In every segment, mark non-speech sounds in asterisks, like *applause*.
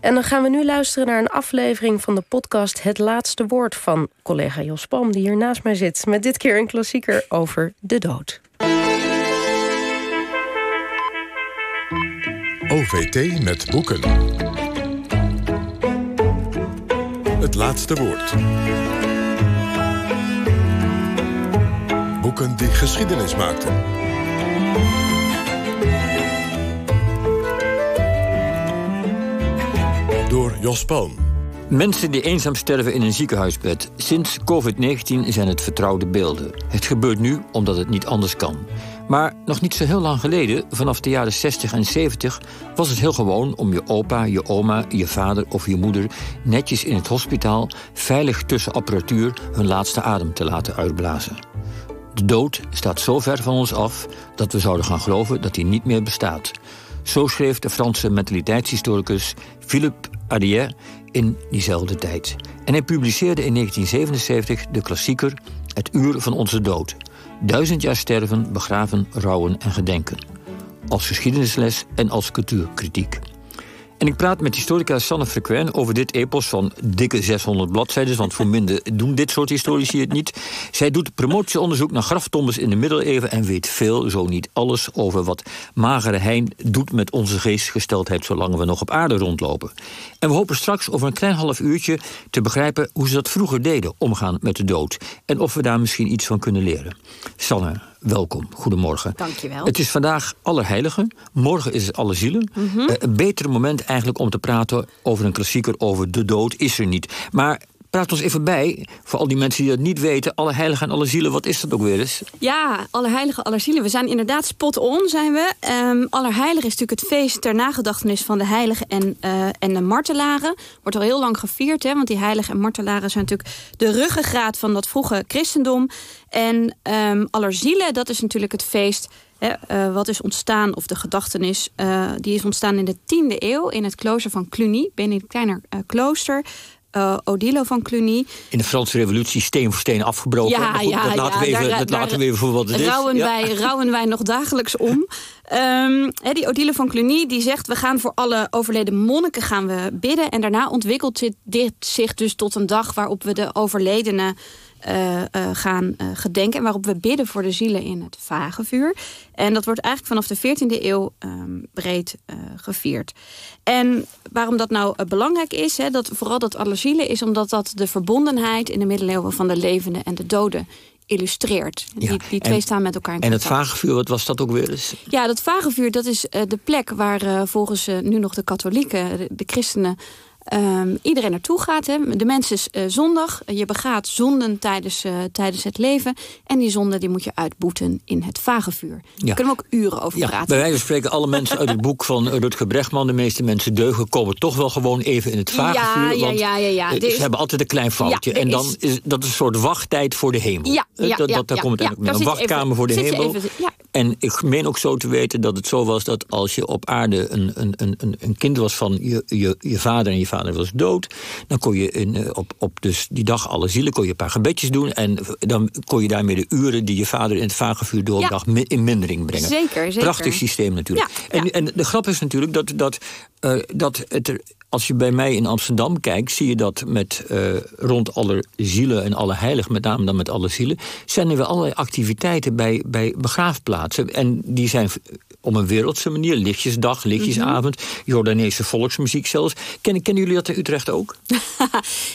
En dan gaan we nu luisteren naar een aflevering van de podcast Het Laatste Woord van collega Jos Palm, die hier naast mij zit. Met dit keer een klassieker over de dood. OVT met boeken. Het laatste woord. Boeken die geschiedenis maakten. Jos Palm. Mensen die eenzaam sterven in een ziekenhuisbed. Sinds COVID-19 zijn het vertrouwde beelden. Het gebeurt nu omdat het niet anders kan. Maar nog niet zo heel lang geleden, vanaf de jaren 60 en 70, was het heel gewoon om je opa, je oma, je vader of je moeder netjes in het hospitaal, veilig tussen apparatuur, hun laatste adem te laten uitblazen. De dood staat zo ver van ons af dat we zouden gaan geloven dat hij niet meer bestaat. Zo schreef de Franse mentaliteitshistoricus Philippe Adier in diezelfde tijd. En hij publiceerde in 1977 de klassieker Het uur van onze dood. Duizend jaar sterven, begraven, rouwen en gedenken. Als geschiedenisles en als cultuurkritiek. En ik praat met historica Sanne Frequen over dit epos van dikke 600 bladzijden. Want voor minder doen dit soort historici het niet. Zij doet promotieonderzoek naar graftombes in de middeleeuwen... en weet veel, zo niet alles, over wat magere hein doet met onze geestgesteldheid... zolang we nog op aarde rondlopen. En we hopen straks over een klein half uurtje te begrijpen... hoe ze dat vroeger deden, omgaan met de dood. En of we daar misschien iets van kunnen leren. Sanne, welkom. Goedemorgen. Dankjewel. Het is vandaag Allerheiligen. Morgen is het Alle Zielen. Mhm. Eh, een beter moment eigenlijk om te praten over een klassieker over de dood is er niet. Maar praat ons even bij, voor al die mensen die dat niet weten... Allerheiligen en Alle Zielen, wat is dat ook weer eens? Ja, Allerheilige, Allerzielen. We zijn inderdaad spot on, zijn we. Um, Allerheilige is natuurlijk het feest ter nagedachtenis van de heiligen en, eh, en de martelaren. Wordt al heel lang gevierd, hè, want die heiligen en martelaren zijn natuurlijk de ruggengraat van dat vroege christendom. En um, Allerzielen, dat is natuurlijk het feest eh, wat is ontstaan, of de gedachtenis, eh, die is ontstaan in de 10e eeuw in het klooster van Cluny, kleiner eh, klooster. Eh, Odilo van Cluny. In de Franse revolutie steen voor steen afgebroken. Ja, goed, ja, dat laten, ja, we, even, daar- dat daar laten we even voor wat het is. rouwen, Ja. wij, rouwen wij nog dagelijks om. *laughs* Ehm, die Odile van Cluny die zegt... we gaan voor alle overleden monniken gaan we bidden. En daarna ontwikkelt dit, dit zich dus tot een dag... waarop we de overledenen eh, eh, gaan eh, gedenken... en waarop we bidden voor de zielen in het vagevuur. En dat wordt eigenlijk vanaf de 14e eeuw ehm, breed gevierd. En waarom dat nou belangrijk is... Hè, dat, vooral dat alle zielen is omdat dat de verbondenheid... in de middeleeuwen van de levenden en de doden illustreert. Ja, Die, die en- twee staan met elkaar in En het contact. vagevuur, wat was dat ook weer eens? Ja, dat vagevuur, dat is de plek waar volgens nu nog de katholieken, de, de christenen, ehm, iedereen naartoe gaat. Hè. De mens is eh, zondig. Je begaat zonden tijdens, eh, tijdens het leven. En die zonde die moet je uitboeten in het vagevuur. Daar kunnen we ook uren over Ja, praten. bij wijze van spreken, alle mensen uit het boek van Rutger Bregman... de meeste mensen deugen, komen toch wel gewoon even in het vagevuur. ja, want ja, ja, ja. eh, Er is- Ze hebben altijd een klein foutje. Ja, en dan is- is dat een soort wachttijd voor de hemel. Ja, Eh, ja, dat, ja, dat, daar ja, komt het ja. eigenlijk mee. Een wachtkamer even- voor de hemel. even- ja. En ik meen ook zo te weten dat het zo was... dat als je op aarde een, een, een, een- een kind was van je, je, je vader... en je vader was dood... dan kon je in, eh, op, op dus die dag alle zielen kon je een paar gebedjes doen... en dan kon je daarmee de uren die je vader in het vagevuur doorbracht... in mindering brengen. Zeker, zeker. Prachtig systeem natuurlijk. Ja, en, en de grap is natuurlijk dat, dat, eh, dat het als je bij mij in Amsterdam kijkt, zie je dat met eh, rond alle zielen en alle heiligen, met name dan met alle zielen, zijn er weer allerlei activiteiten bij, bij begraafplaatsen. En die zijn op een wereldse manier, lichtjesdag, lichtjesavond, Mhm. Jordaanese volksmuziek zelfs. Kennen, kennen jullie dat in Utrecht ook? *laughs*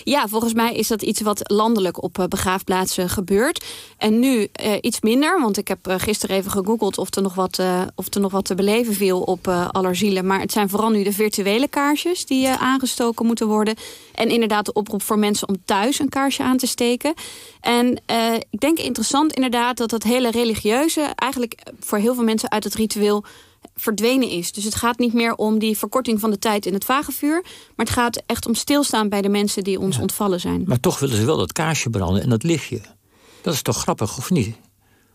Ja, volgens mij is dat iets wat landelijk op eh, begraafplaatsen gebeurt. En nu eh, iets minder, want ik heb gisteren even gegoogeld... of er nog wat, of er nog wat te beleven viel op Allerzielen. Maar het zijn vooral nu de virtuele kaarsjes die eh, aangestoken moeten worden. En inderdaad de oproep voor mensen om thuis een kaarsje aan te steken. En eh, ik denk interessant inderdaad dat dat hele religieuze... eigenlijk voor heel veel mensen uit het ritueel verdwenen is. Dus het gaat niet meer om die verkorting van de tijd in het vagevuur... maar het gaat echt om stilstaan bij de mensen die ons ontvallen zijn. Maar toch willen ze wel dat kaarsje branden en dat lichtje. Dat is toch grappig, of niet?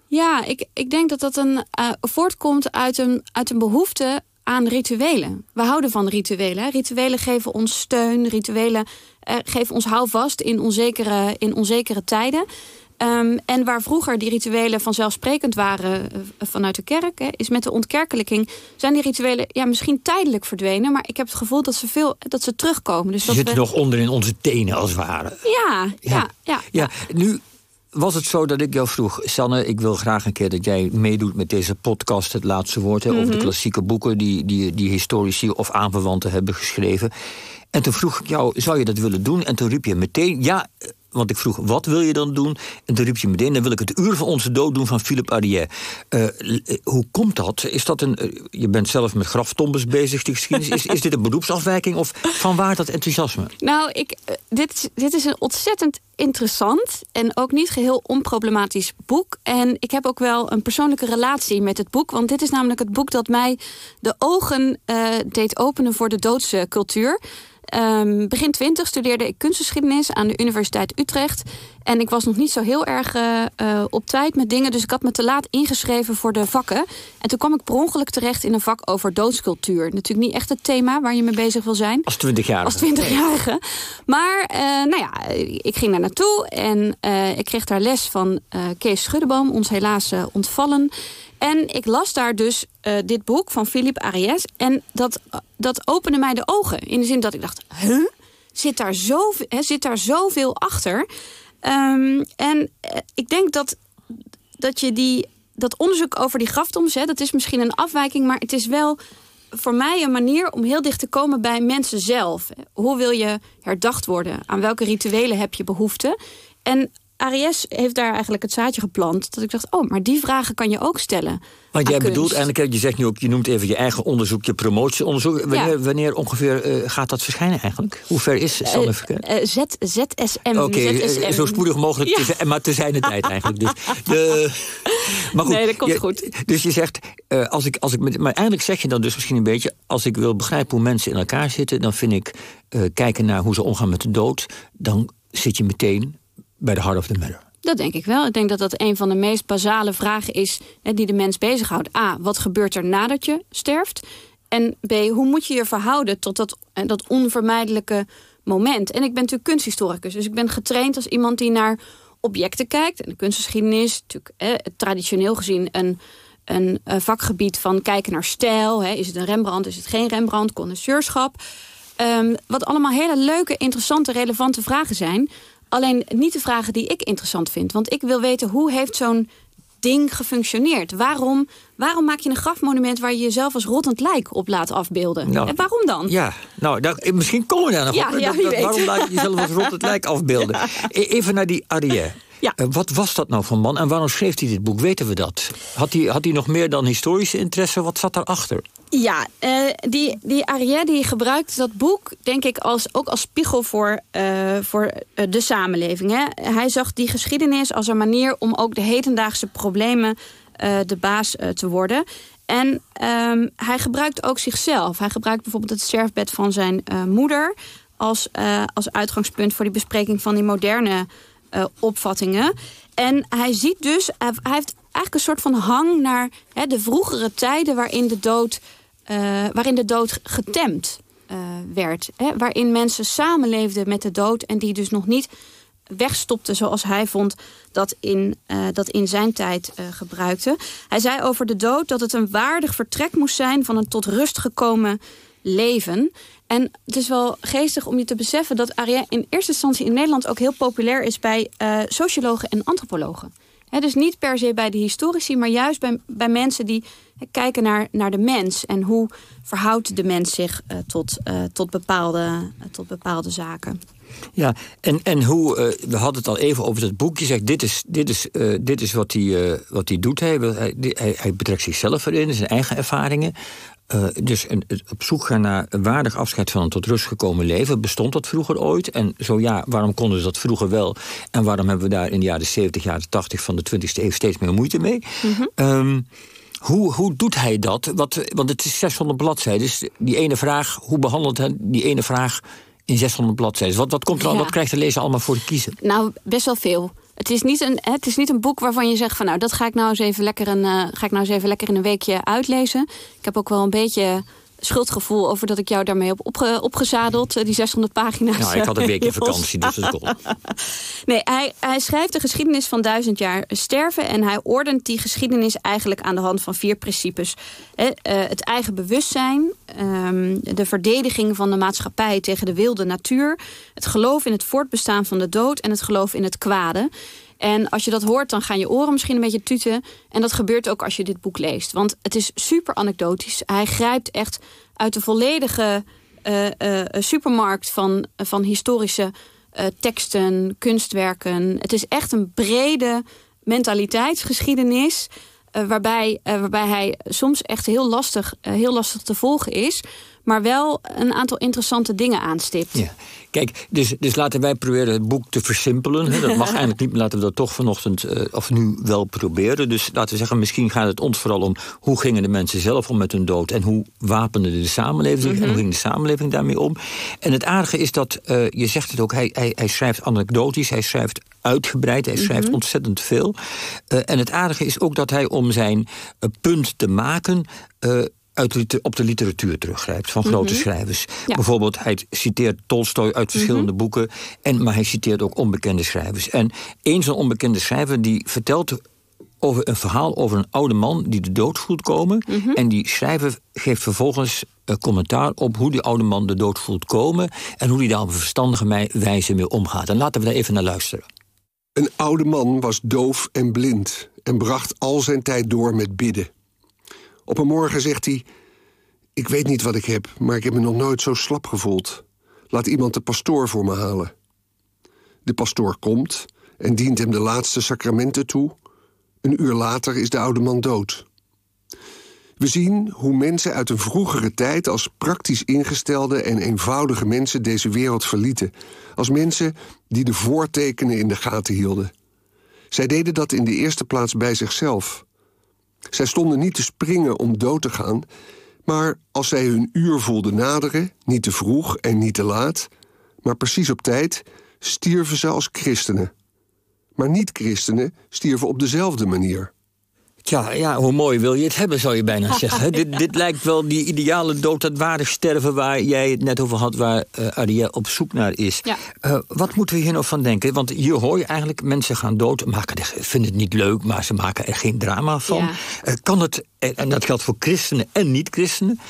Ja, ik, ik denk dat dat een, eh, voortkomt uit een, uit een behoefte aan rituelen. We houden van rituelen. Rituelen geven ons steun. Rituelen eh, geven ons houvast in onzekere, in onzekere tijden. Ehm, en waar vroeger die rituelen vanzelfsprekend waren eh, vanuit de kerk, hè, is met de ontkerkelijking zijn die rituelen ja, misschien tijdelijk verdwenen, maar ik heb het gevoel dat ze veel dat ze terugkomen. Dus Ze dat zitten we, nog onder in onze tenen, als het ware. ja, ja, ja, Ja, nu was het zo dat ik jou vroeg... Sanne, ik wil graag een keer dat jij meedoet met deze podcast... Het Laatste Woord, hè, Mhm. over de klassieke boeken... Die, die, die historici of aanverwanten hebben geschreven. En toen vroeg ik jou, zou je dat willen doen? En toen riep je meteen, ja... Want ik vroeg, wat wil je dan doen? En toen riep je meteen, dan wil ik het uur van onze dood doen van Philippe Ariès. Eh, hoe komt dat? Is dat een, eh, je bent zelf met graftombes bezig, de geschiedenis. Is, is dit een beroepsafwijking of van waar dat enthousiasme? Nou, ik, eh, dit, dit is een ontzettend interessant en ook niet geheel onproblematisch boek. En ik heb ook wel een persoonlijke relatie met het boek. Want dit is namelijk het boek dat mij de ogen deed openen voor de doodse cultuur. Ehm, begin twintig studeerde ik kunstgeschiedenis aan de Universiteit Utrecht. En ik was nog niet zo heel erg eh, eh, op tijd met dingen. Dus ik had me te laat ingeschreven voor de vakken. En toen kwam ik per ongeluk terecht in een vak over doodscultuur. Natuurlijk niet echt het thema waar je mee bezig wil zijn. Als 20 jaar. Als 20-jarige. Maar eh, nou ja, ik ging daar naartoe en ik kreeg daar les van Kees Schuddeboom, ons helaas ontvallen. En ik las daar dus eh, dit boek van Philippe Ariès. En dat, dat opende mij de ogen. In de zin dat ik dacht, huh? Zit daar, hè, zit daar zoveel achter? Ehm, en eh, ik denk dat, dat je die, dat onderzoek over die graftombs... Hè, dat is misschien een afwijking, maar het is wel voor mij een manier om heel dicht te komen bij mensen zelf. Hoe wil je herdacht worden? Aan welke rituelen heb je behoefte? En Ariès heeft daar eigenlijk het zaadje geplant. Dat ik dacht, oh, maar die vragen kan je ook stellen. Want jij bedoelt eigenlijk, je zegt nu ook, je noemt even je eigen onderzoek, je promotieonderzoek. Wanneer, wanneer ongeveer eh, gaat dat verschijnen eigenlijk? Hoe ver is Eh, Verkeer? eh, Z, ZSM. Oké, eh, zo spoedig mogelijk, Ja. te maar te zijn de tijd eigenlijk. Dus, *laughs* de, maar goed, Nee, dat komt je- goed. Dus je zegt, eh, als ik, als ik, maar eigenlijk zeg je dan dus misschien een beetje... als ik wil begrijpen hoe mensen in elkaar zitten... dan vind ik, kijken naar hoe ze omgaan met de dood... dan zit je meteen bij de heart of the matter. Dat denk ik wel. Ik denk dat dat een van de meest basale vragen is die de mens bezighoudt. A, wat gebeurt er nadat je sterft? En B, hoe moet je je verhouden tot dat, eh, dat onvermijdelijke moment? En ik ben natuurlijk kunsthistoricus, dus ik ben getraind als iemand die naar objecten kijkt. En de kunstgeschiedenis is natuurlijk traditioneel gezien een, een eh, vakgebied van kijken naar stijl. Hè. Is het een Rembrandt, is het geen Rembrandt, connoisseurschap. Ehm, wat allemaal hele leuke, interessante, relevante vragen zijn. Alleen niet de vragen die ik interessant vind. Want ik wil weten hoe heeft zo'n ding gefunctioneerd? Waarom, waarom maak je een grafmonument waar je jezelf als rottend lijk op laat afbeelden? Nou, en waarom dan? Ja, nou, misschien komen we daar nog Ja, op. ja, Dat- wie dat- weet. waarom laat je jezelf als rot het lijk afbeelden? *laughs* E- Even naar die Arië. Ja. Eh, wat was dat nou van man en waarom schreef hij dit boek? Weten we dat? Had hij, had hij nog meer dan historische interesse? Wat zat daarachter? Ja, eh, die, die Ariè die gebruikt dat boek, denk ik, als, ook als spiegel voor, eh, voor eh, de samenleving. Hè. Hij zag die geschiedenis als een manier om ook de hedendaagse problemen de baas te worden. En ehm, hij gebruikt ook zichzelf. Hij gebruikt bijvoorbeeld het sterfbed van zijn moeder als, als uitgangspunt voor die bespreking van die moderne opvattingen. En hij ziet dus, hij heeft eigenlijk een soort van hang naar hè, de vroegere tijden waarin de dood, waarin de dood getemd eh, werd. Hè, waarin mensen samenleefden met de dood en die dus nog niet wegstopte zoals hij vond dat in, eh, dat in zijn tijd eh, gebruikte. Hij zei over de dood dat het een waardig vertrek moest zijn van een tot rust gekomen leven. En het is wel geestig om je te beseffen dat Arië in eerste instantie in Nederland ook heel populair is bij eh, sociologen en antropologen. Hè, dus niet per se bij de historici, maar juist bij, bij mensen die kijken naar, naar de mens. En hoe verhoudt de mens zich eh, tot, eh, tot, bepaalde, eh, tot bepaalde zaken. Ja, en, en hoe, we hadden het al even over dat boek. Je zegt, dit is, dit is, dit is wat, hij, wat doet. Hij, hij, hij betrekt zichzelf erin, zijn eigen ervaringen. Eh, dus een, op zoek gaan naar een waardig afscheid van een tot rust gekomen leven. Bestond dat vroeger ooit? En zo ja, waarom konden ze dat vroeger wel? En waarom hebben we daar in de jaren 70, jaren 80 van de 20e eeuw steeds meer moeite mee? Ehm, hoe, hoe doet hij dat? Wat, want het is 600 bladzijden. Dus die ene vraag, hoe behandelt hij die ene vraag in 600 bladzijden? Wat, wat, komt er al, wat krijgt de lezer allemaal voor te kiezen? Nou, best wel veel. Het is, niet een, het is niet een boek waarvan je zegt van nou, dat ga ik nou eens even lekker een, eh, ga ik nou eens even lekker in een weekje uitlezen. Ik heb ook wel een beetje schuldgevoel over dat ik jou daarmee heb opge opgezadeld. eh, die 600 pagina's. Nou, ik had een weekje Jos. vakantie, dus dat kon. *laughs* Nee, hij, hij schrijft de geschiedenis van duizend jaar sterven... en hij ordent die geschiedenis eigenlijk aan de hand van vier principes. Hè, eh, het eigen bewustzijn, ehm, de verdediging van de maatschappij tegen de wilde natuur... het geloof in het voortbestaan van de dood en het geloof in het kwade... En als je dat hoort, dan gaan je oren misschien een beetje tuten. En dat gebeurt ook als je dit boek leest. Want het is super anekdotisch. Hij grijpt echt uit de volledige eh, eh, supermarkt van, van historische eh, teksten, kunstwerken. Het is echt een brede mentaliteitsgeschiedenis. eh, waarbij, eh, waarbij hij soms echt heel lastig, eh, heel lastig te volgen is. Maar wel een aantal interessante dingen aanstipt. Ja. Kijk, dus, dus laten wij proberen het boek te versimpelen. hè. Dat mag *laughs* eigenlijk niet, maar laten we dat toch vanochtend, eh, of nu wel proberen. Dus laten we zeggen, misschien gaat het ons vooral om... hoe gingen de mensen zelf om met hun dood... en hoe wapende de samenleving zich en hoe ging de samenleving daarmee om. En het aardige is dat, eh, je zegt het ook, hij, hij, hij schrijft anekdotisch... hij schrijft uitgebreid, hij schrijft ontzettend veel. Eh, en het aardige is ook dat hij om zijn punt te maken... uit op de literatuur teruggrijpt van grote schrijvers. Ja. Bijvoorbeeld, hij citeert Tolstoy uit verschillende boeken, en, maar hij citeert ook onbekende schrijvers. En een zo'n onbekende schrijver die vertelt over een verhaal over een oude man die de dood voelt komen. En die schrijver geeft vervolgens een commentaar op hoe die oude man de dood voelt komen en hoe hij daar op een verstandige wijze mee omgaat. En laten we daar even naar luisteren. Een oude man was doof en blind en bracht al zijn tijd door met bidden. Op een morgen zegt hij: Ik weet niet wat ik heb, maar ik heb me nog nooit zo slap gevoeld. Laat iemand de pastoor voor me halen. De pastoor komt en dient hem de laatste sacramenten toe. Een uur later is de oude man dood. We zien hoe mensen uit een vroegere tijd als praktisch ingestelde en eenvoudige mensen deze wereld verlieten. Als mensen die de voortekenen in de gaten hielden. Zij deden dat in de eerste plaats bij zichzelf. Zij stonden niet te springen om dood te gaan, maar als zij hun uur voelden naderen, niet te vroeg en niet te laat, maar precies op tijd, stierven ze als christenen. Maar niet-christenen stierven op dezelfde manier. Tja, ja, hoe mooi wil je het hebben, zou je bijna *laughs* zeggen. dit, dit lijkt wel die ideale dood, dat waardig sterven... waar jij het net over had, waar Ariel op zoek naar is. Ja. Eh, wat moeten we hier nog van denken? Want hier hoor je eigenlijk, mensen gaan dood... Maken er, vinden het niet leuk, maar ze maken er geen drama van. Ja. Eh, kan het, en dat geldt voor christenen en niet-christenen...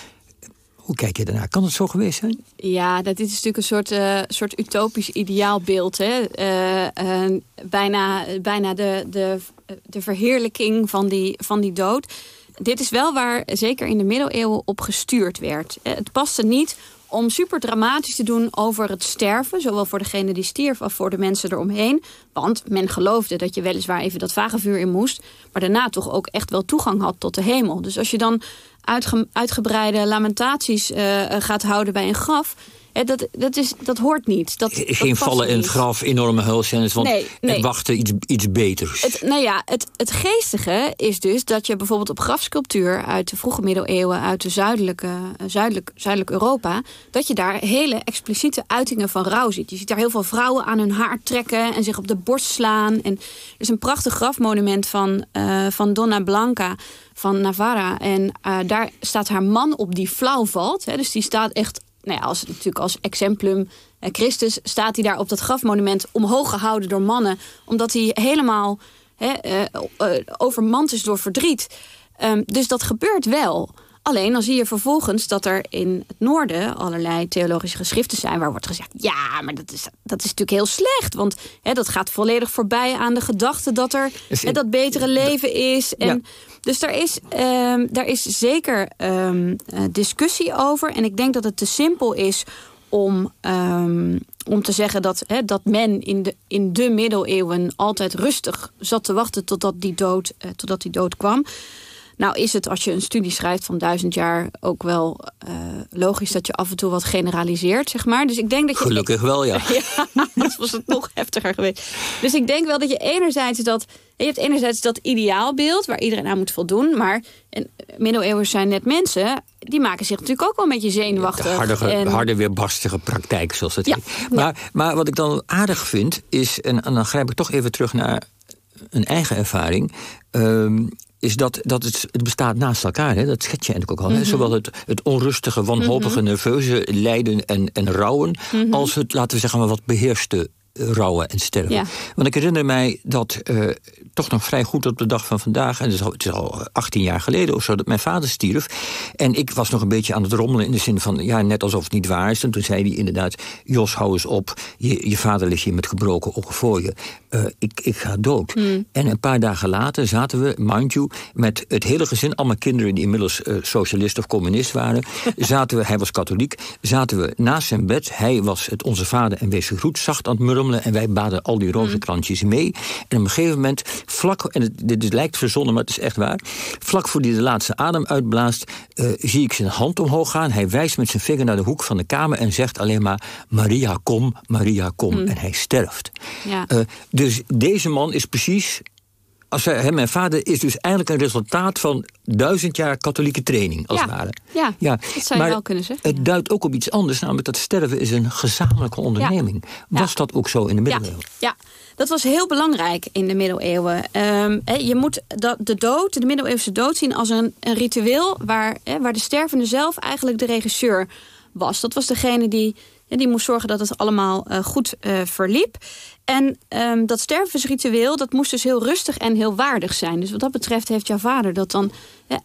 Hoe kijk je daarnaar? Kan het zo geweest zijn? Ja, dat dit is natuurlijk een soort, eh, soort utopisch ideaalbeeld. Hè? Eh, eh, bijna bijna de, de, de verheerlijking van die, van die dood. Dit is wel waar zeker in de middeleeuwen op gestuurd werd. Het paste niet om super dramatisch te doen over het sterven. Zowel voor degene die stierf als voor de mensen eromheen. Want men geloofde dat je weliswaar even dat vagevuur in moest. Maar daarna toch ook echt wel toegang had tot de hemel. Dus als je dan uitge- uitgebreide lamentaties eh, gaat houden bij een graf... hè, dat, dat, is, dat hoort niet. Dat, Geen vallen in het graf, enorme hulscènes, want Nee, nee. en wachten iets, iets beters. Het, nou ja, het, het geestige is dus dat je bijvoorbeeld op grafsculptuur uit de vroege middeleeuwen, uit de zuidelijke, eh, zuidelijk, zuidelijk Europa, dat je daar hele expliciete uitingen van rouw ziet. Je ziet daar heel veel vrouwen aan hun haar trekken en zich op de borst slaan. En er is een prachtig grafmonument van, eh, van Donna Blanca van Navarra. En eh, daar staat haar man op die flauw valt. Hè, dus die staat echt nou ja, als, natuurlijk als exemplum eh, Christus staat hij daar op dat grafmonument omhoog gehouden door mannen. Omdat hij helemaal hè, eh, eh, overmand is door verdriet. Ehm, dus dat gebeurt wel. Alleen dan zie je vervolgens dat er in het noorden allerlei theologische geschriften zijn waar wordt gezegd: ja, maar dat is, dat is natuurlijk heel slecht. Want hè, dat gaat volledig voorbij aan de gedachte dat er Dus hè, dat betere leven is. En, Ja. Dus daar is, ehm, daar is zeker ehm, eh, discussie over. En ik denk dat het te simpel is om, ehm, om te zeggen dat, dat men in de, in de middeleeuwen altijd rustig zat te wachten totdat die, dood, eh, totdat die dood kwam. Nou is het als je een studie schrijft van duizend jaar ook wel eh, logisch dat je af en toe wat generaliseert, zeg maar. Dus ik denk dat je Gelukkig wel, ja. *laughs* ja, anders was het nog heftiger geweest. Dus ik denk wel dat je enerzijds dat... Je hebt enerzijds dat ideaalbeeld waar iedereen aan moet voldoen. Maar en, middeleeuwers zijn net mensen. Die maken zich natuurlijk ook wel een beetje De zenuwachtig. harde, en, harde weerbarstige praktijk, zoals het Ja, heet. Maar, maar wat ik dan aardig vind, is... En, en dan grijp ik toch even terug naar een eigen ervaring... ehm, is dat, dat het, het bestaat naast elkaar. Hè? Dat schets je eigenlijk ook al. hè? Mhm. Zowel het, het onrustige, wanhopige, nerveuze lijden en, en rouwen... Mhm. als het, laten we zeggen, maar wat beheerste eh, rouwen en sterven. Ja. Want ik herinner mij dat eh, toch nog vrij goed op de dag van vandaag... en het is, al, het is al 18 jaar geleden of zo dat mijn vader stierf... en ik was nog een beetje aan het rommelen in de zin van... ja, net alsof het niet waar is. En toen zei hij inderdaad, Jos, hou eens op. Je, je vader ligt hier met gebroken ogen voor je. Eh, ik, ik ga dood. Hmm. En een paar dagen later zaten we, mind you... met het hele gezin, allemaal kinderen die inmiddels eh, socialist of communist waren... *laughs* zaten we, hij was katholiek, zaten we naast zijn bed. Hij was het onze vader en wees gegroet, zacht aan het murmelen... en wij baden al die rozenkrantjes mee. En op een gegeven moment, vlak, en het, dit, dit lijkt verzonnen, maar het is echt waar... vlak voor hij de laatste adem uitblaast, eh, zie ik zijn hand omhoog gaan. Hij wijst met zijn vinger naar de hoek van de kamer... en zegt alleen maar, Maria, kom, Maria, kom. En hij sterft. Ja. Eh, dus deze man is precies. Als hè, mijn vader is dus eigenlijk een resultaat van duizend jaar katholieke training, als Ja. het ware. Ja, dat zou je maar wel kunnen zeggen, Het duidt ook op iets anders, namelijk dat sterven is een gezamenlijke onderneming. Was dat ook zo in de Ja, middeleeuwen? ja, dat was heel belangrijk in de middeleeuwen. Ehm, je moet dat, de dood, de middeleeuwse dood zien als een, een ritueel... Waar, waar de stervende zelf eigenlijk de regisseur was. Dat was degene die, die moest zorgen dat het allemaal eh, goed eh, verliep. En ehm, dat stervensritueel, dat moest dus heel rustig en heel waardig zijn. Dus wat dat betreft heeft jouw vader dat dan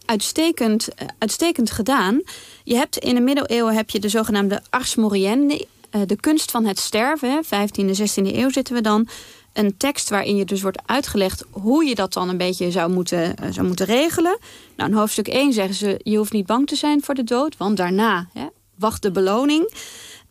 uitstekend, eh, uitstekend gedaan. Je hebt in de middeleeuwen heb je de zogenaamde ars moriendi, eh, de kunst van het sterven. Hè, 15e, 16e eeuw zitten we dan. Een tekst waarin je dus wordt uitgelegd hoe je dat dan een beetje zou moeten, eh, zou moeten regelen. Nou, in hoofdstuk 1 zeggen ze: je hoeft niet bang te zijn voor de dood, want daarna hè, wacht de beloning.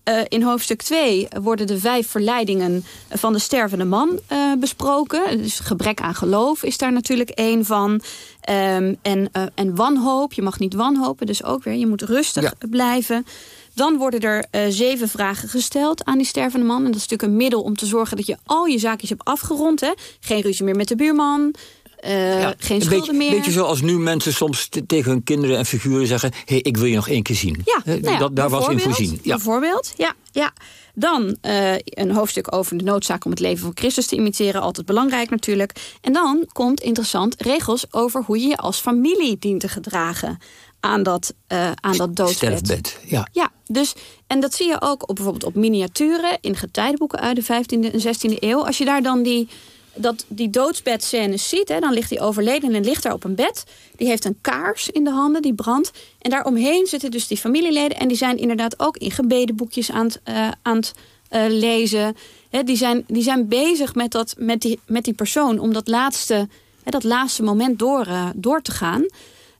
Eh, in hoofdstuk 2 worden de vijf verleidingen van de stervende man eh, besproken. Dus gebrek aan geloof is daar natuurlijk één van. Ehm, en, eh, en wanhoop, je mag niet wanhopen, dus ook weer, je moet rustig Ja. blijven. Dan worden er zeven vragen gesteld aan die stervende man. En dat is natuurlijk een middel om te zorgen dat je al je zaakjes hebt afgerond. Hè? Geen ruzie meer met de buurman. Eh, Ja, geen een schulden beetje, meer. beetje zoals nu mensen soms te- tegen hun kinderen en figuren zeggen... hey, ik wil je nog één keer zien. Ja, nou ja, dat, daar was in voorzien. Ja. Bijvoorbeeld, ja. ja. Dan eh, een hoofdstuk over de noodzaak om het leven van Christus te imiteren. Altijd belangrijk natuurlijk. En dan komt interessant regels over hoe je je als familie dient te gedragen aan dat, eh aan dat. Sterfbed, ja. Ja, dus, en dat zie je ook op, bijvoorbeeld op miniaturen in getijdenboeken uit de 15e en 16e eeuw. Als je daar dan die, dat, die doodsbedscènes ziet, hè, dan ligt die overleden en ligt daar op een bed. Die heeft een kaars in de handen, die brandt. En daaromheen zitten dus die familieleden. En die zijn inderdaad ook in gebedenboekjes aan het, eh, aan het eh, lezen. Hè, die, zijn, die zijn bezig met, dat, met, die, met die persoon om dat laatste, hè, dat laatste moment door, eh, door te gaan.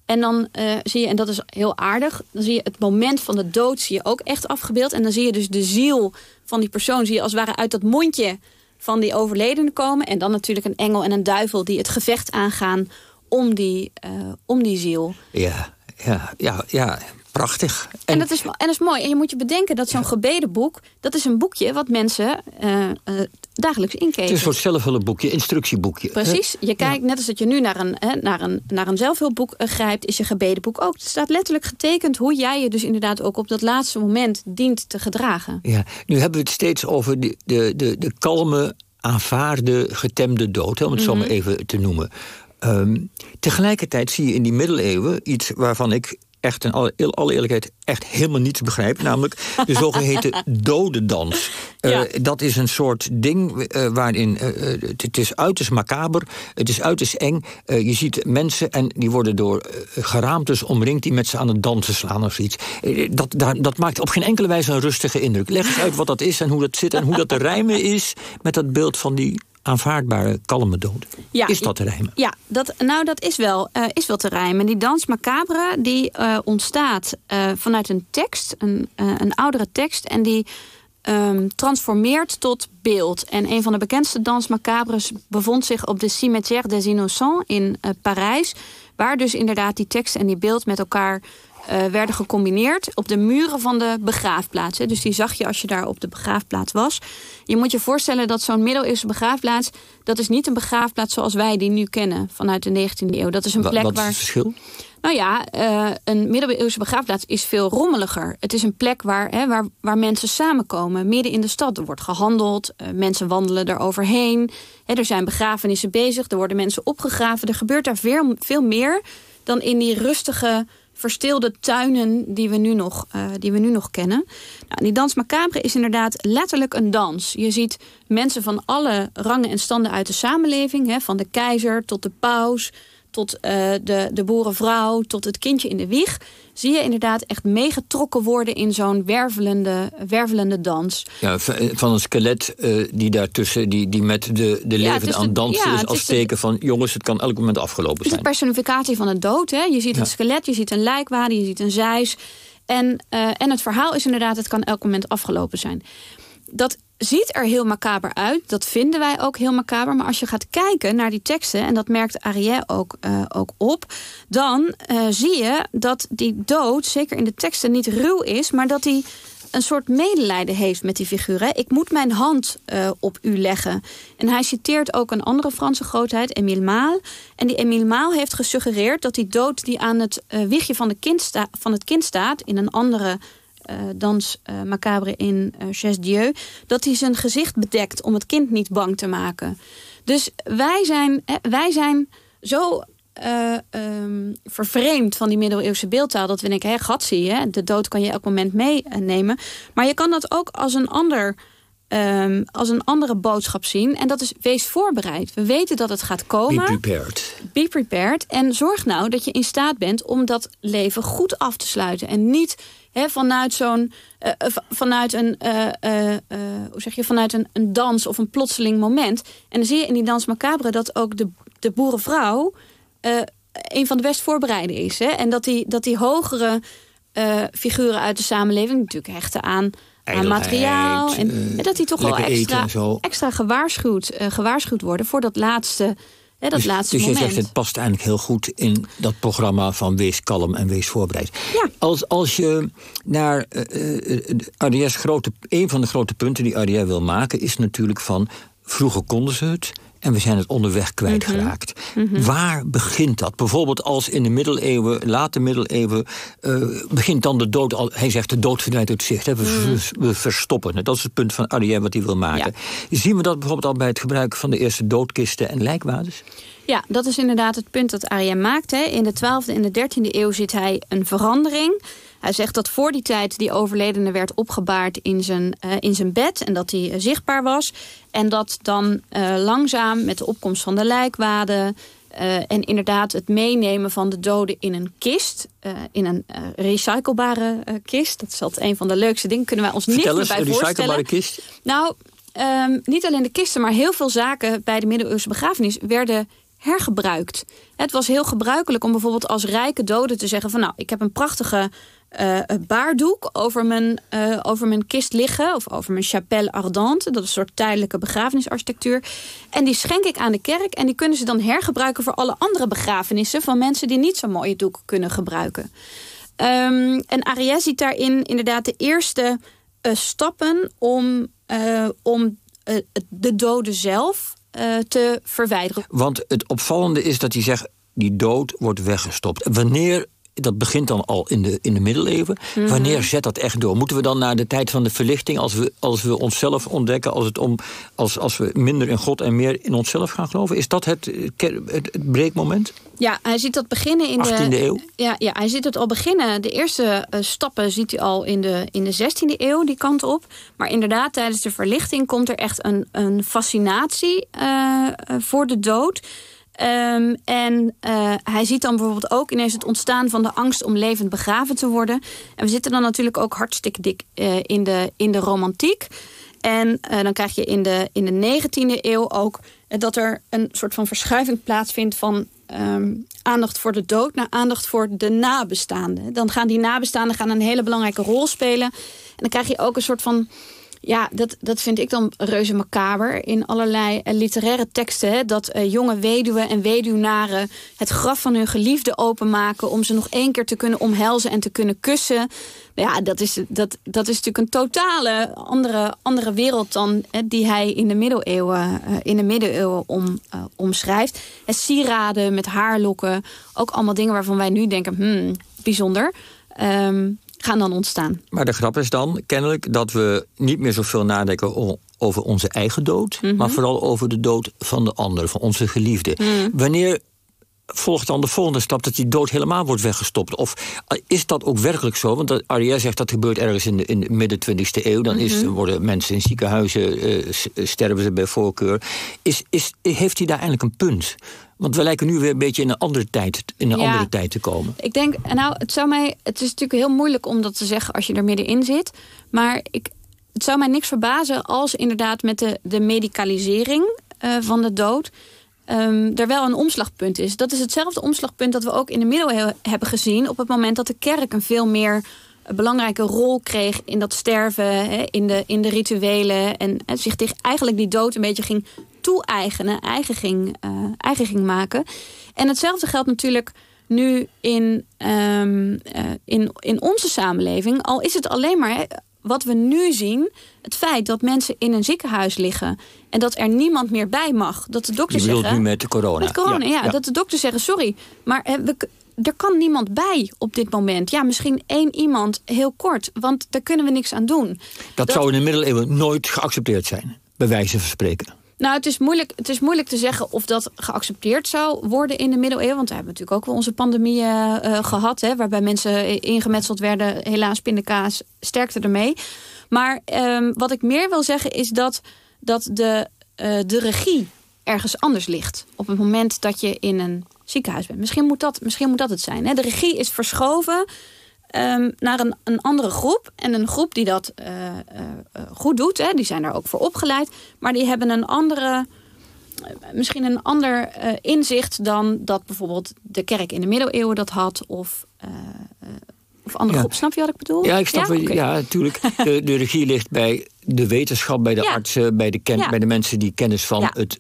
En dan zie je, en dat is heel aardig, dan zie je het moment van de dood zie je ook echt afgebeeld. En dan zie je dus de ziel van die persoon, zie je als het ware uit dat mondje van die overledene komen. En dan natuurlijk een engel en een duivel die het gevecht aangaan om die, eh, om die ziel. Ja, ja, ja, ja, prachtig. En, dat is, en dat is mooi. En je moet je bedenken dat zo'n gebedenboek, dat is een boekje wat mensen eh, eh, dagelijks Het is inkeken. een soort zelfhulpboekje, instructieboekje. Precies. Je kijkt, net als dat je nu naar een, hè, naar een, naar een zelfhulpboek eh, grijpt, is je gebedenboek ook. Het staat letterlijk getekend hoe jij je dus inderdaad ook op dat laatste moment dient te gedragen. Ja, nu hebben we het steeds over de, de, de, de kalme, aanvaarde, getemde dood, hè, om het zo maar even te noemen. Ehm, tegelijkertijd zie je in die middeleeuwen iets waarvan ik echt in alle, in alle eerlijkheid echt helemaal niets begrijp. Namelijk de zogeheten *laughs* dodendans. Eh, Ja. dat is een soort ding eh, waarin eh, het, is uiterst macaber, het is uiterst eng. Je ziet mensen en die worden door geraamtes omringd die met ze aan het dansen slaan of zoiets. Dat, daar, dat maakt op geen enkele wijze een rustige indruk. Leg eens uit wat dat is en hoe dat zit en hoe dat te rijmen is met dat beeld van die aanvaardbare kalme dood. Ja, is dat te rijmen? Ja, dat, nou dat is wel, eh, is wel te rijmen. Die dans macabre die eh, ontstaat eh, vanuit een tekst, een, een oudere tekst. En die ehm, transformeert tot beeld. En een van de bekendste dans macabres bevond zich op de Cimetière des Innocents in Parijs. Waar dus inderdaad die tekst en die beeld met elkaar eh, werden gecombineerd op de muren van de begraafplaats. Dus die zag je als je daar op de begraafplaats was. Je moet je voorstellen dat zo'n middeleeuwse begraafplaats... dat is niet een begraafplaats zoals wij die nu kennen vanuit de 19e eeuw. Dat is een plek Wat is waar... het verschil? Nou ja, uh, een middeleeuwse begraafplaats is veel rommeliger. Het is een plek waar, hè, waar, waar mensen samenkomen, midden in de stad. Er wordt gehandeld, uh, mensen wandelen er overheen. Hè, er zijn begrafenissen bezig, er worden mensen opgegraven. Er gebeurt daar veel, veel meer dan in die rustige, verstilde tuinen die we nu nog, uh, die we nu nog kennen. Nou, die dans macabre is inderdaad letterlijk een dans. Je ziet mensen van alle rangen en standen uit de samenleving, hè, van de keizer tot de paus tot uh, de, de boerenvrouw, tot het kindje in de wieg... zie je inderdaad echt meegetrokken worden in zo'n wervelende, wervelende dans. Ja, van een skelet uh, die daartussen, die, die met de, de levende ja, aan het dansen ja, is... als teken van, jongens, het kan elk moment afgelopen zijn. Het is de personificatie van de dood. Hè? Je ziet ja. een skelet, je ziet een lijkwade, je ziet een zeis... En, uh, en het verhaal is inderdaad, het kan elk moment afgelopen zijn. Dat ziet er heel macaber uit. Dat vinden wij ook heel macaber. Maar als je gaat kijken naar die teksten... en dat merkt Ariel ook, uh, ook op... dan uh, zie je dat die dood, zeker in de teksten, niet ruw is... maar dat hij een soort medelijden heeft met die figuren. Ik moet mijn hand uh, op u leggen. En hij citeert ook een andere Franse grootheid, Emile Maal. En die Emile Maal heeft gesuggereerd dat die dood... die aan het wiegje van, de kind van het kind staat... in een andere dans uh, macabre in uh, Chez Dieu... dat hij zijn gezicht bedekt om het kind niet bang te maken. Dus wij zijn, wij zijn zo um, vervreemd van die middeleeuwse beeldtaal... dat we denken, hé, gat zie je, de dood kan je elk moment meenemen. Maar je kan dat ook als een ander... Um, als een andere boodschap zien. En dat is, wees voorbereid. We weten dat het gaat komen. Be prepared. Be prepared. En zorg nou dat je in staat bent om dat leven goed af te sluiten. En niet He, vanuit zo'n uh, vanuit een uh, uh, hoe zeg je vanuit een, een dans of een plotseling moment. En dan zie je in die dans macabre dat ook de, de boerenvrouw een van de best voorbereiden is. Hè? En dat die, dat die hogere figuren uit de samenleving natuurlijk hechten aan, aan materiaal. En, en dat die toch wel extra, extra gewaarschuwd, gewaarschuwd worden voor dat laatste Hè, dat dus, laatste dus je moment. zegt het past eigenlijk heel goed in dat programma van wees kalm en wees voorbereid. Ja. Als, als je naar uh, uh, grote, een van de grote punten die Arias wil maken, is natuurlijk van vroeger konden ze het. En we zijn het onderweg kwijtgeraakt. Mm -hmm. Waar begint dat? Bijvoorbeeld als in de middeleeuwen, late middeleeuwen... Uh, begint dan de dood... Al, hij zegt de dood verdwijnt uit zicht. Hè? We, mm. we, verstoppen het. Dat is het punt van Ariël wat hij wil maken. Ja. Zien we dat bijvoorbeeld al bij het gebruik van de eerste doodkisten en lijkwades? Ja, dat is inderdaad het punt dat Ariël maakt. Hè. In de 12e en de 13e eeuw ziet hij een verandering... Hij zegt dat voor die tijd die overledene werd opgebaard in zijn, uh, in zijn bed... en dat hij uh, zichtbaar was. En dat dan uh, langzaam met de opkomst van de lijkwaden... en inderdaad het meenemen van de doden in een kist... in een recyclebare kist. Dat is altijd een van de leukste dingen. Kunnen wij ons niet meer bij een voorstellen. kist? Nou, um, niet alleen de kisten, maar heel veel zaken... bij de middeleeuwse begrafenis werden hergebruikt. Het was heel gebruikelijk om bijvoorbeeld als rijke doden te zeggen... van nou, ik heb een prachtige uh, baardoek over mijn, uh, over mijn kist liggen. Of over mijn chapelle ardente. Dat is een soort tijdelijke begrafenisarchitectuur. En die schenk ik aan de kerk. En die kunnen ze dan hergebruiken voor alle andere begrafenissen... van mensen die niet zo'n mooie doek kunnen gebruiken. Um, en Ariès ziet daarin inderdaad de eerste uh, stappen... om, om de doden zelf te verwijderen. Want het opvallende is dat hij zegt... die dood wordt weggestopt. Wanneer dat begint dan al in de, in de middeleeuwen. Mm -hmm. Wanneer zet dat echt door? Moeten we dan naar de tijd van de verlichting... als we, als we onszelf ontdekken, als, het om, als, als we minder in God en meer in onszelf gaan geloven? Is dat het, het, het breekmoment? Ja, hij ziet dat beginnen in 18e de... eeuw? Ja, ja, hij ziet het al beginnen. De eerste uh, stappen ziet hij al in de, in de 16e eeuw, die kant op. Maar inderdaad, tijdens de verlichting komt er echt een, een fascinatie uh, voor de dood... Um, en uh, hij ziet dan bijvoorbeeld ook ineens het ontstaan van de angst om levend begraven te worden. En we zitten dan natuurlijk ook hartstikke dik uh, in, de, in de romantiek. En uh, dan krijg je in de, in de 19e eeuw ook dat er een soort van verschuiving plaatsvindt van um, aandacht voor de dood naar aandacht voor de nabestaanden. Dan gaan die nabestaanden gaan een hele belangrijke rol spelen. En dan krijg je ook een soort van Ja, dat, dat vind ik dan reuze macaber. In allerlei uh, literaire teksten. Hè, dat uh, jonge weduwen en weduwnaren het graf van hun geliefde openmaken. om ze nog één keer te kunnen omhelzen en te kunnen kussen. Ja, dat is, dat, dat is natuurlijk een totale andere, andere wereld dan hè, die hij in de middeleeuwen, uh, in de middeleeuwen om, omschrijft. En sieraden met haarlokken. Ook allemaal dingen waarvan wij nu denken: hmm, bijzonder. Um, gaan dan ontstaan. Maar de grap is dan kennelijk dat we niet meer zoveel nadenken over onze eigen dood, mm -hmm. maar vooral over de dood van de ander, van onze geliefde. Mm. Wanneer volgt dan de volgende stap dat die dood helemaal wordt weggestopt? Of is dat ook werkelijk zo? Want Ariel zegt dat gebeurt ergens in de, in de midden 20e eeuw. Dan is, mm -hmm. worden mensen in ziekenhuizen, uh, sterven ze bij voorkeur. Is, is, heeft hij daar eigenlijk een punt? Want we lijken nu weer een beetje in een andere tijd, in een ja, andere tijd te komen. Ik denk, nou, het zou mij. Het is natuurlijk heel moeilijk om dat te zeggen als je er middenin zit. Maar ik, het zou mij niks verbazen als inderdaad met de, de medicalisering uh, van de dood. Um, er wel een omslagpunt is. Dat is hetzelfde omslagpunt dat we ook in de middeleeuwen hebben gezien. op het moment dat de kerk een veel meer belangrijke rol kreeg in dat sterven, hè, in, de, in de rituelen. En, en zich tegen eigenlijk die dood een beetje ging toe-eigenen, eigen ging, uh, eigen ging maken. En hetzelfde geldt natuurlijk nu in, um, uh, in, in onze samenleving. Al is het alleen maar hè, wat we nu zien, het feit dat mensen in een ziekenhuis liggen en dat er niemand meer bij mag. Dat de dokter zeggen. nu met de corona. Met corona, ja, ja, Dat de dokter zeggen: sorry, maar we, er kan niemand bij op dit moment. Ja, misschien één iemand heel kort, want daar kunnen we niks aan doen. Dat, dat... zou in de middeleeuwen nooit geaccepteerd zijn, bij wijze van spreken. Nou, het is, moeilijk, het is moeilijk te zeggen of dat geaccepteerd zou worden in de middeleeuwen. Want we hebben natuurlijk ook wel onze pandemie uh, gehad. Hè, waarbij mensen ingemetseld werden. Helaas pindakaas sterkte ermee. Maar um, wat ik meer wil zeggen is dat, dat de, uh, de regie ergens anders ligt. Op het moment dat je in een ziekenhuis bent. Misschien moet dat, misschien moet dat het zijn. Hè? De regie is verschoven um, naar een, een andere groep. En een groep die dat uh, uh, goed doet. Hè? Die zijn daar ook voor opgeleid. Maar die hebben een andere misschien een ander inzicht dan dat bijvoorbeeld de kerk in de middeleeuwen dat had. Of, of andere ja. groep. Snap je wat ik bedoel? Ja, ik snap ja, okay. ja natuurlijk. De, de regie ligt bij de wetenschap, bij de ja. artsen, bij de, ken, bij de mensen die kennis van het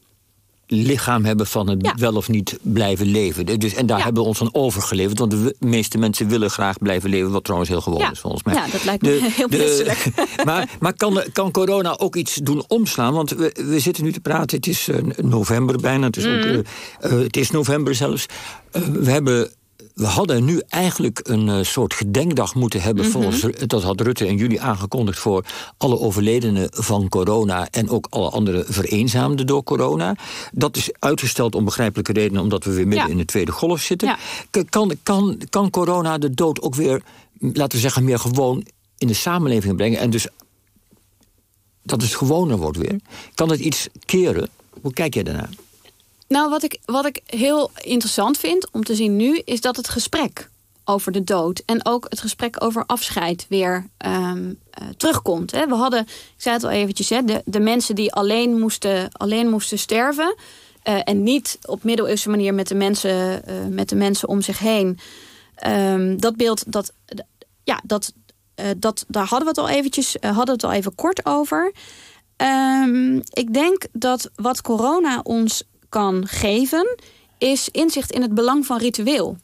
lichaam hebben van het ja. wel of niet blijven leven. Dus, en daar ja. hebben we ons van overgeleverd. Want de meeste mensen willen graag blijven leven. Wat trouwens heel gewoon ja. is volgens mij. Ja, dat lijkt me de, *laughs* heel menselijk. *laughs* maar maar kan, kan corona ook iets doen omslaan? Want we, we zitten nu te praten. Het is uh, november bijna. Het is, mm. ook, uh, uh, het is november zelfs. we hebben we hadden nu eigenlijk een uh, soort gedenkdag moeten hebben. Mm -hmm. volgens, dat had Rutte in juli aangekondigd voor alle overledenen van corona. en ook alle andere vereenzaamden door corona. Dat is uitgesteld om begrijpelijke redenen, omdat we weer midden ja. in de tweede golf zitten. Ja. Kan, kan, kan corona de dood ook weer, laten we zeggen, meer gewoon in de samenleving brengen? En dus dat het gewoner wordt weer. Kan het iets keren? Hoe kijk jij daarnaar? Nou, wat ik, wat ik heel interessant vind om te zien nu, is dat het gesprek over de dood en ook het gesprek over afscheid weer um, uh, terugkomt. Hè. We hadden, ik zei het al eventjes, de, de mensen die alleen moesten, alleen moesten sterven. Uh, en niet op middeleeuwse manier met de mensen, uh, met de mensen om zich heen. Um, dat beeld, dat, ja, dat, dat, daar hadden we het al eventjes, hadden het al even kort over. Um, ik denk dat wat corona ons kan geven, is inzicht in het belang van ritueel.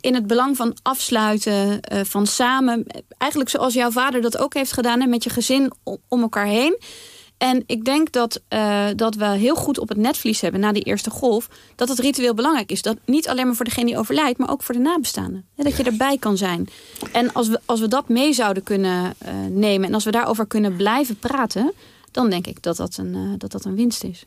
In het belang van afsluiten, eh, van samen. Eigenlijk zoals jouw vader dat ook heeft gedaan, met je gezin om elkaar heen. En ik denk dat, uh, dat we heel goed op het netvlies hebben na die eerste golf. Dat het ritueel belangrijk is. Dat niet alleen maar voor degene die overlijdt, maar ook voor de nabestaanden. dat je erbij kan zijn. En als we, als we dat mee zouden kunnen uh, nemen en als we daarover kunnen blijven praten dan denk ik dat dat een, uh, dat dat een winst is.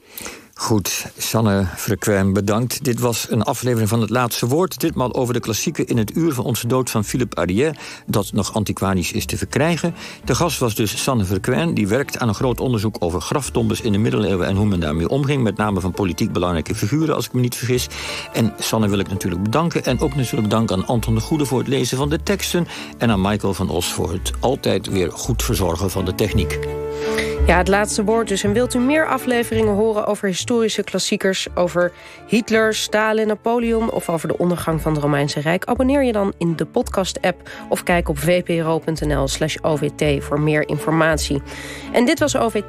Goed, Sanne Frequem, bedankt. Dit was een aflevering van Het Laatste Woord. Ditmaal over de klassieke In het uur van onze dood van Philippe Ariès... dat nog antiquarisch is te verkrijgen. De gast was dus Sanne Frequem, die werkt aan een groot onderzoek... over graftombes in de middeleeuwen en hoe men daarmee omging... met name van politiek belangrijke figuren, als ik me niet vergis. En Sanne wil ik natuurlijk bedanken. En ook natuurlijk dank aan Anton de Goede voor het lezen van de teksten... en aan Michael van Os voor het altijd weer goed verzorgen van de techniek. Ja, het laatste woord dus. En wilt u meer afleveringen horen over historische klassiekers... over Hitler, Stalin, Napoleon of over de ondergang van het Romeinse Rijk... abonneer je dan in de podcast-app of kijk op vpro.nl slash OVT voor meer informatie. En dit was OVT